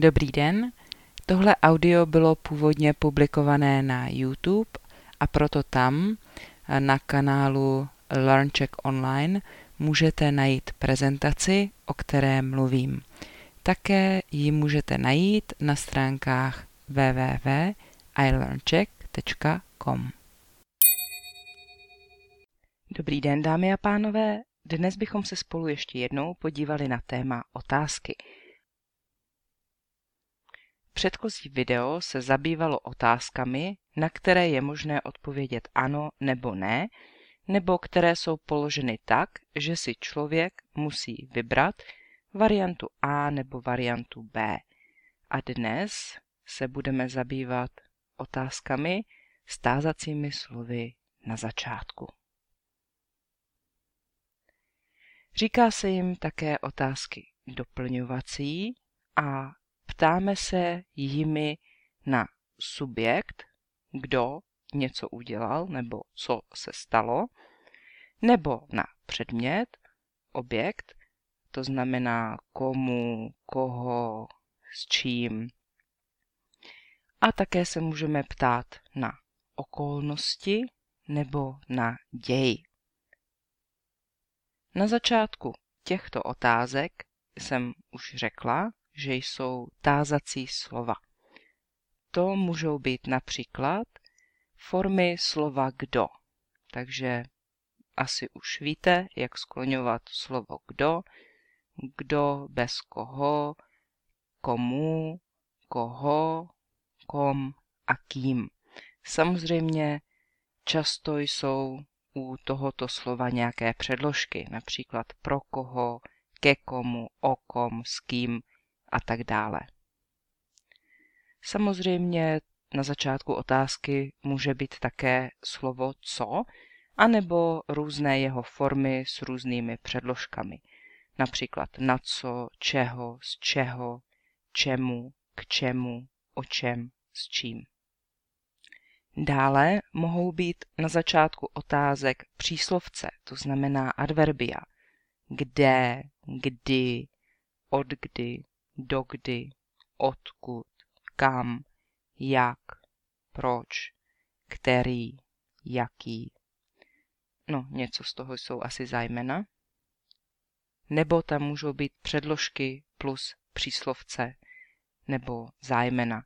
Dobrý den, tohle audio bylo původně publikované na YouTube a proto tam na kanálu LearnCheck Online můžete najít prezentaci, o které mluvím. Také ji můžete najít na stránkách www.ilearncheck.com. Dobrý den, dámy a pánové. Dnes bychom se spolu ještě jednou podívali na téma otázky. Předchozí video se zabývalo otázkami, na které je možné odpovědět ano nebo ne, nebo které jsou položeny tak, že si člověk musí vybrat variantu A nebo variantu B. A dnes se budeme zabývat otázkami s tázacími slovy na začátku. Říká se jim také otázky doplňovací a ptáme se jimi na subjekt, kdo něco udělal nebo co se stalo, nebo na předmět, objekt, to znamená komu, koho, s čím. A také se můžeme ptát na okolnosti nebo na děj. Na začátku těchto otázek jsem už řekla, že jsou tázací slova. To můžou být například formy slova kdo. Takže asi už víte, jak skloňovat slovo kdo, kdo bez koho, komu, koho, kom a kým. Samozřejmě často jsou u tohoto slova nějaké předložky, například pro koho, ke komu, o kom, s kým a tak dále. Samozřejmě na začátku otázky může být také slovo co, anebo různé jeho formy s různými předložkami. Například na co, čeho, z čeho, čemu, k čemu, o čem, s čím. Dále mohou být na začátku otázek příslovce, to znamená adverbia. Kde, kdy, odkdy, dokdy, odkud, kam, jak, proč, který, jaký. No, něco z toho jsou asi zájmena. Nebo tam můžou být předložky plus příslovce nebo zájmena.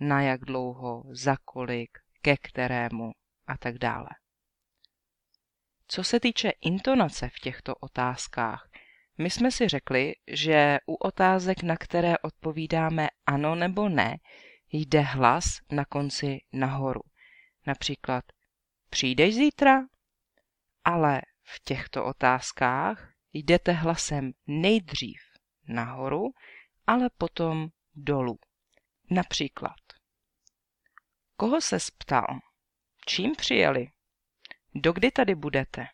Na jak dlouho, za kolik, ke kterému a tak dále. Co se týče intonace v těchto otázkách, my jsme si řekli, že u otázek, na které odpovídáme ano nebo ne, jde hlas na konci nahoru. Například přijdeš zítra? Ale v těchto otázkách jdete hlasem nejdřív nahoru, ale potom dolů. Například Koho se ptal? Čím přijeli? Dokdy tady budete?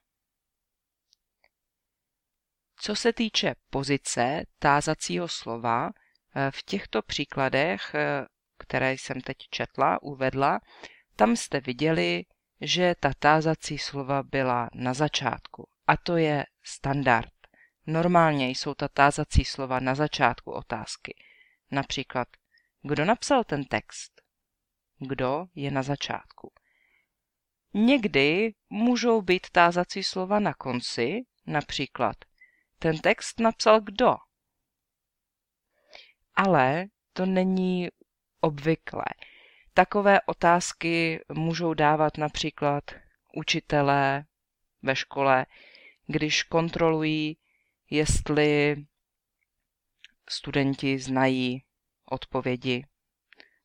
Co se týče pozice tázacího slova, eh, v těchto příkladech, eh, které jsem teď četla, uvedla, tam jste viděli, že ta tázací slova byla na začátku. A to je standard. Normálně jsou ta tázací slova na začátku otázky. Například, kdo napsal ten text? Kdo je na začátku? Někdy můžou být tázací slova na konci, například ten text napsal kdo. Ale to není obvyklé. Takové otázky můžou dávat například učitelé ve škole, když kontrolují, jestli studenti znají odpovědi,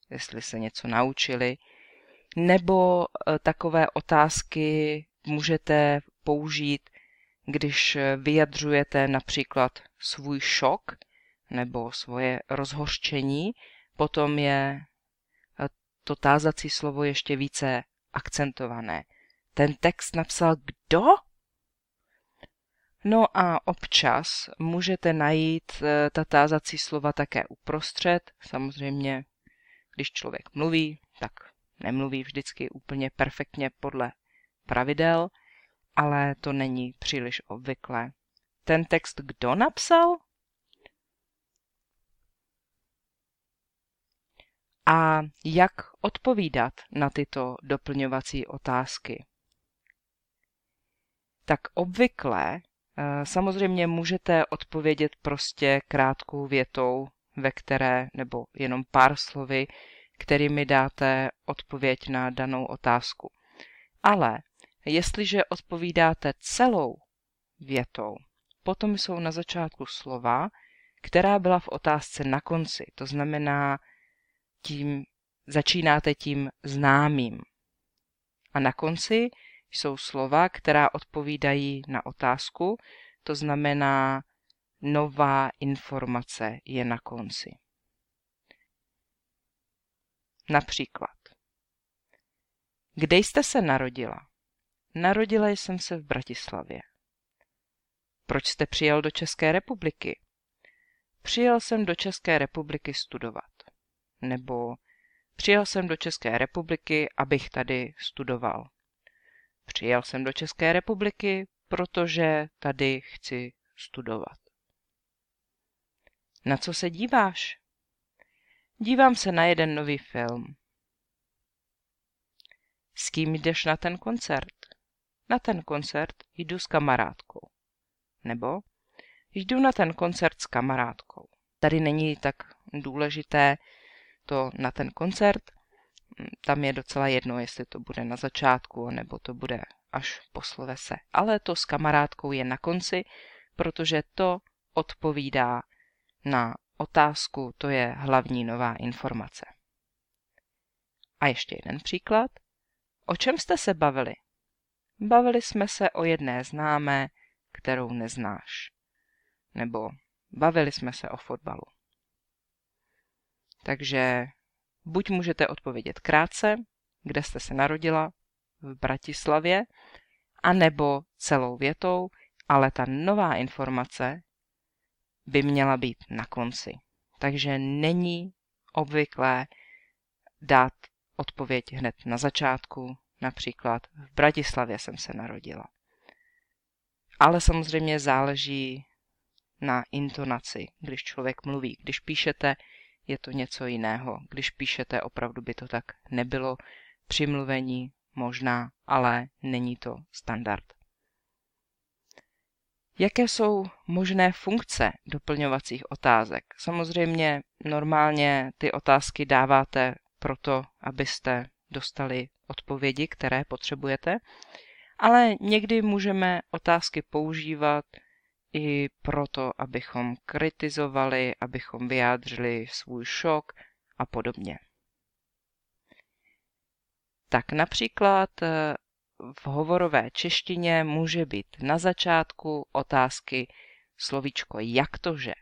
jestli se něco naučili, nebo eh, takové otázky můžete použít, když vyjadřujete například svůj šok nebo svoje rozhořčení, potom je to tázací slovo ještě více akcentované. Ten text napsal kdo? No a občas můžete najít eh, ta tázací slova také uprostřed. Samozřejmě, když člověk mluví, tak nemluví vždycky úplně perfektně podle pravidel, ale to není příliš obvyklé. Ten text kdo napsal? A jak odpovídat na tyto doplňovací otázky? Tak obvykle eh, samozřejmě můžete odpovědět prostě krátkou větou, ve které, nebo jenom pár slovy, kterými dáte odpověď na danou otázku. Ale jestliže odpovídáte celou větou, potom jsou na začátku slova, která byla v otázce na konci. To znamená, tím začínáte tím známým. A na konci jsou slova, která odpovídají na otázku, to znamená, nová informace je na konci. Například. Kde jste se narodila? Narodila jsem se v Bratislavě. Proč jste přijel do České republiky? Přijel jsem do České republiky studovat. Nebo přijel jsem do České republiky, abych tady studoval. Přijel jsem do České republiky, protože tady chci studovat. Na co se díváš? Dívám se na jeden nový film. S kým jdeš na ten koncert? Na ten koncert jdu s kamarádkou. Nebo jdu na ten koncert s kamarádkou. Tady není tak důležité to na ten koncert. Tam je docela jedno, jestli to bude na začátku, nebo to bude až po slovese. Ale to s kamarádkou je na konci, protože to odpovídá na otázku, to je hlavní nová informace. A ještě jeden příklad. O čem jste se bavili? Bavili jsme se o jedné známé, kterou neznáš. Nebo bavili jsme se o fotbalu. Takže buď můžete odpovědět krátce, kde jste se narodila, v Bratislavě, anebo celou větou, ale ta nová informace by měla být na konci. Takže není obvyklé dát odpověď hned na začátku, například v Bratislavě jsem se narodila. Ale samozřejmě záleží na intonaci, když člověk mluví. Když píšete, je to něco jiného. Když píšete, opravdu by to tak nebylo. Při mluvení možná, ale není to standard. Jaké jsou možné funkce doplňovacích otázek? Samozřejmě normálně ty otázky dáváte proto, abyste dostali odpovědi, které potřebujete, ale někdy můžeme otázky používat i proto, abychom kritizovali, abychom vyjádřili svůj šok a podobně. Tak například eh, v hovorové češtině může být na začátku otázky slovíčko jak tože.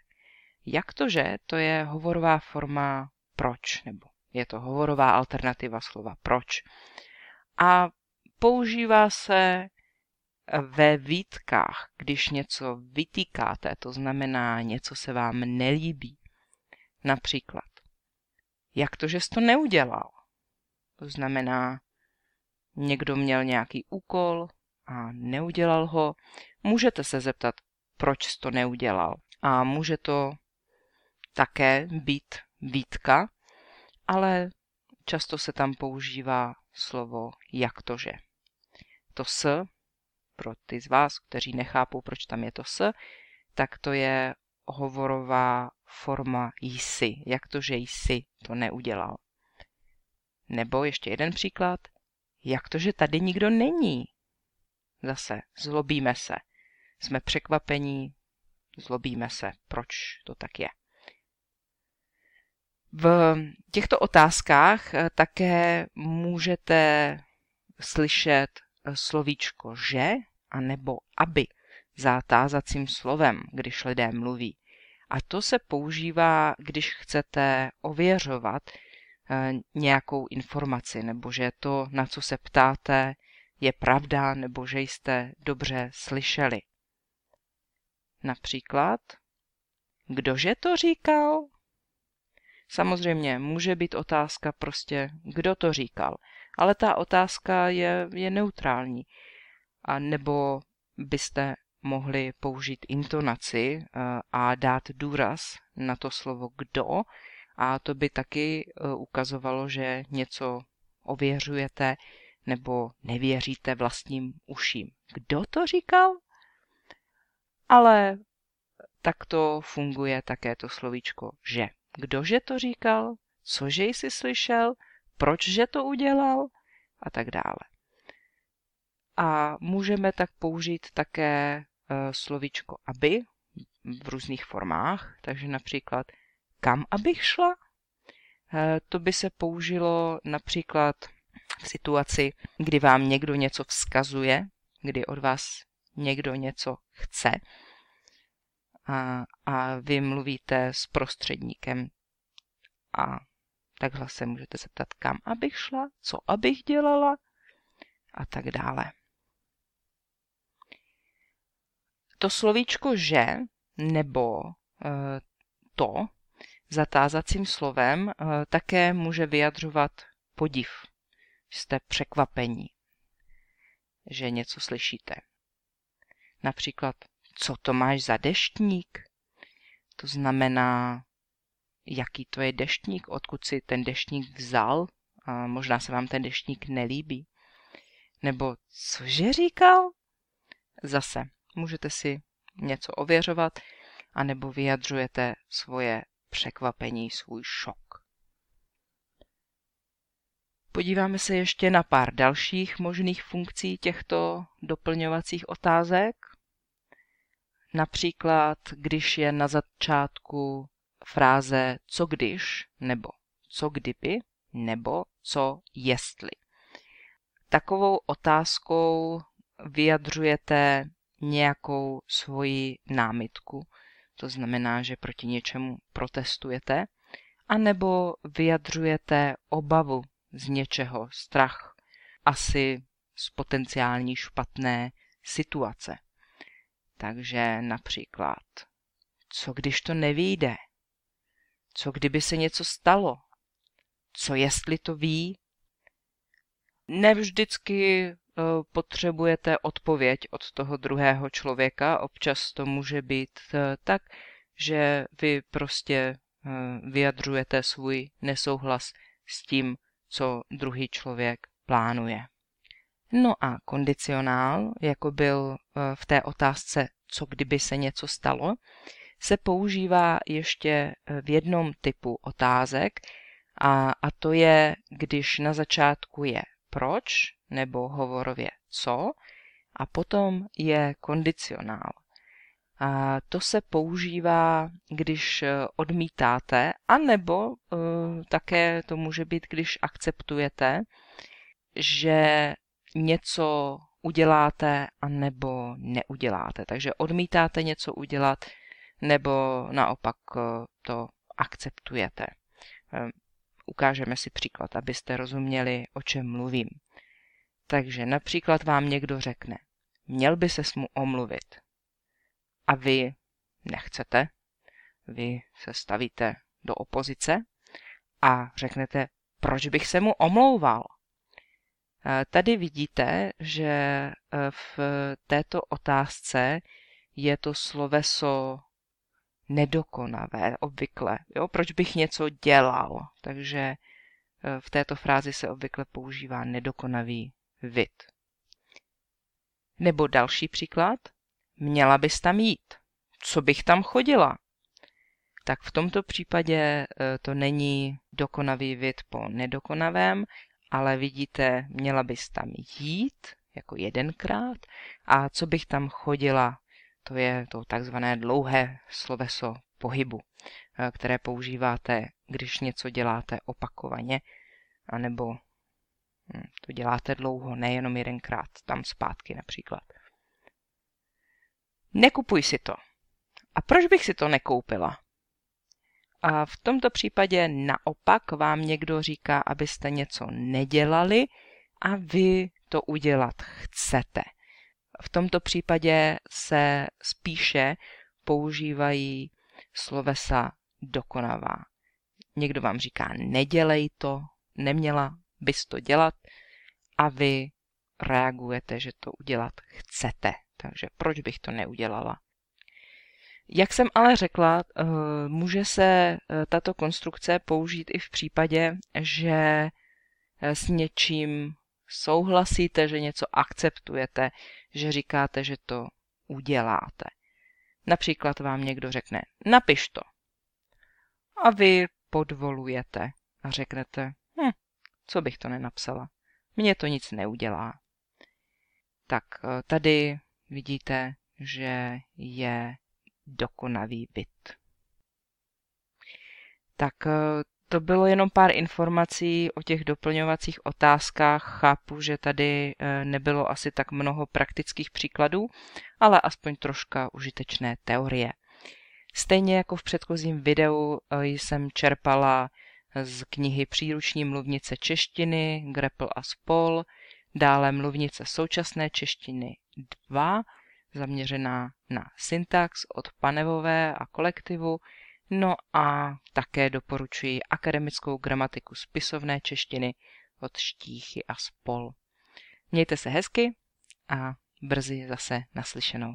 Jak tože to je hovorová forma proč, nebo je to hovorová alternativa slova proč. A používá se ve výtkách, když něco vytýkáte, to znamená něco se vám nelíbí. Například, jak to, že jsi to neudělal? To znamená, někdo měl nějaký úkol a neudělal ho. Můžete se zeptat, proč jsi to neudělal. A může to také být výtka, ale často se tam používá slovo jak to, že. To s, pro ty z vás, kteří nechápou, proč tam je to s, tak to je hovorová forma jsi. Jak to, že jsi to neudělal. Nebo ještě jeden příklad. Jak to, že tady nikdo není? Zase zlobíme se. Jsme překvapení, zlobíme se. Proč to tak je? V těchto otázkách eh, také můžete slyšet eh, slovíčko že a nebo aby za tázacím slovem, když lidé mluví. A to se používá, když chcete ověřovat eh, nějakou informaci, nebo že to, na co se ptáte, je pravda, nebo že jste dobře slyšeli. Například, kdože to říkal? Samozřejmě může být otázka prostě, kdo to říkal, ale ta otázka je, je neutrální. A nebo byste mohli použít intonaci eh, a dát důraz na to slovo kdo A to by taky e, ukazovalo, že něco ověřujete nebo nevěříte vlastním uším. Kdo to říkal? Ale takto funguje také to slovíčko že. Kdože to říkal? Cože jsi slyšel? Proč že to udělal? A tak dále. A můžeme tak použít také e, slovíčko aby v různých formách, takže například kam abych šla? E, to by se použilo například v situaci, kdy vám někdo něco vzkazuje, kdy od vás někdo něco chce a, a vy mluvíte s prostředníkem a takhle se můžete zeptat, kam abych šla, co abych dělala a tak dále. To slovíčko že nebo e, to zatázacím slovem e, také může vyjadřovat podiv. Jste překvapení, že něco slyšíte. Například, co to máš za deštník? To znamená, jaký to je deštník, odkud si ten deštník vzal. A možná se vám ten deštník nelíbí. Nebo cože říkal? Zase, můžete si něco ověřovat, anebo vyjadřujete svoje překvapení, svůj šok. Podíváme se ještě na pár dalších možných funkcí těchto doplňovacích otázek. Například, když je na začátku fráze co když, nebo co kdyby, nebo co jestli. Takovou otázkou vyjadřujete nějakou svoji námitku, to znamená, že proti něčemu protestujete, anebo vyjadřujete obavu z něčeho, strach, asi z potenciální špatné situace. Takže například, co když to nevíde? Co kdyby se něco stalo? Co jestli to ví? Nevždycky eh, potřebujete odpověď od toho druhého člověka. Občas to může být eh, tak, že vy prostě eh, vyjadřujete svůj nesouhlas s tím, co druhý člověk plánuje. No a kondicionál, jako byl v té otázce, co kdyby se něco stalo, se používá ještě eh, v jednom typu otázek a, a to je, když na začátku je proč nebo hovorově co a potom je kondicionál. A to se používá, když eh, odmítáte, anebo uh, také to může být, když akceptujete, že něco uděláte, anebo neuděláte. Takže odmítáte něco udělat, nebo naopak eh, to akceptujete. Eh, ukážeme si příklad, abyste rozuměli, o čem mluvím. Takže například vám někdo řekne, měl by se mu omluvit. A vy nechcete, vy se stavíte do opozice a řeknete, proč bych se mu omlouval. Eh, tady vidíte, že v této otázce je to sloveso nedokonavé obvykle. Jo? Proč bych něco dělal? Takže eh, v této frázi se obvykle používá nedokonavý vid. Nebo další příklad. Měla bys tam jít. Co bych tam chodila? Tak v tomto případě eh, to není dokonavý vid po nedokonavém, ale vidíte, měla bys tam jít jako jedenkrát a co bych tam chodila to je to takzvané dlouhé sloveso pohybu, eh, které používáte, když něco děláte opakovaně, anebo hm, to děláte dlouho, nejenom jedenkrát, tam zpátky například. Nekupuj si to. A proč bych si to nekoupila? A v tomto případě naopak vám někdo říká, abyste něco nedělali a vy to udělat chcete. V tomto případě se spíše používají slovesa dokonavá. Někdo vám říká, nedělej to, neměla bys to dělat a vy reagujete, že to udělat chcete. Takže proč bych to neudělala? Jak jsem ale řekla, eh, může se eh, tato konstrukce použít i v případě, že eh, s něčím souhlasíte, že něco akceptujete, že říkáte, že to uděláte. Například vám někdo řekne, napiš to. A vy podvolujete a řeknete, hm, co bych to nenapsala. Mně to nic neudělá. Tak tady vidíte, že je dokonavý byt. Tak eh, to bylo jenom pár informací o těch doplňovacích otázkách. Chápu, že tady eh, nebylo asi tak mnoho praktických příkladů, ale aspoň troška užitečné teorie. Stejně jako v předchozím videu eh, jsem čerpala z knihy Příruční mluvnice češtiny Grepl a spol, dále mluvnice současné češtiny 2 zaměřená na syntax od Panevové a kolektivu, no a také doporučuji akademickou gramatiku spisovné češtiny od Štíchy a spol. Mějte se hezky a brzy zase naslyšenou.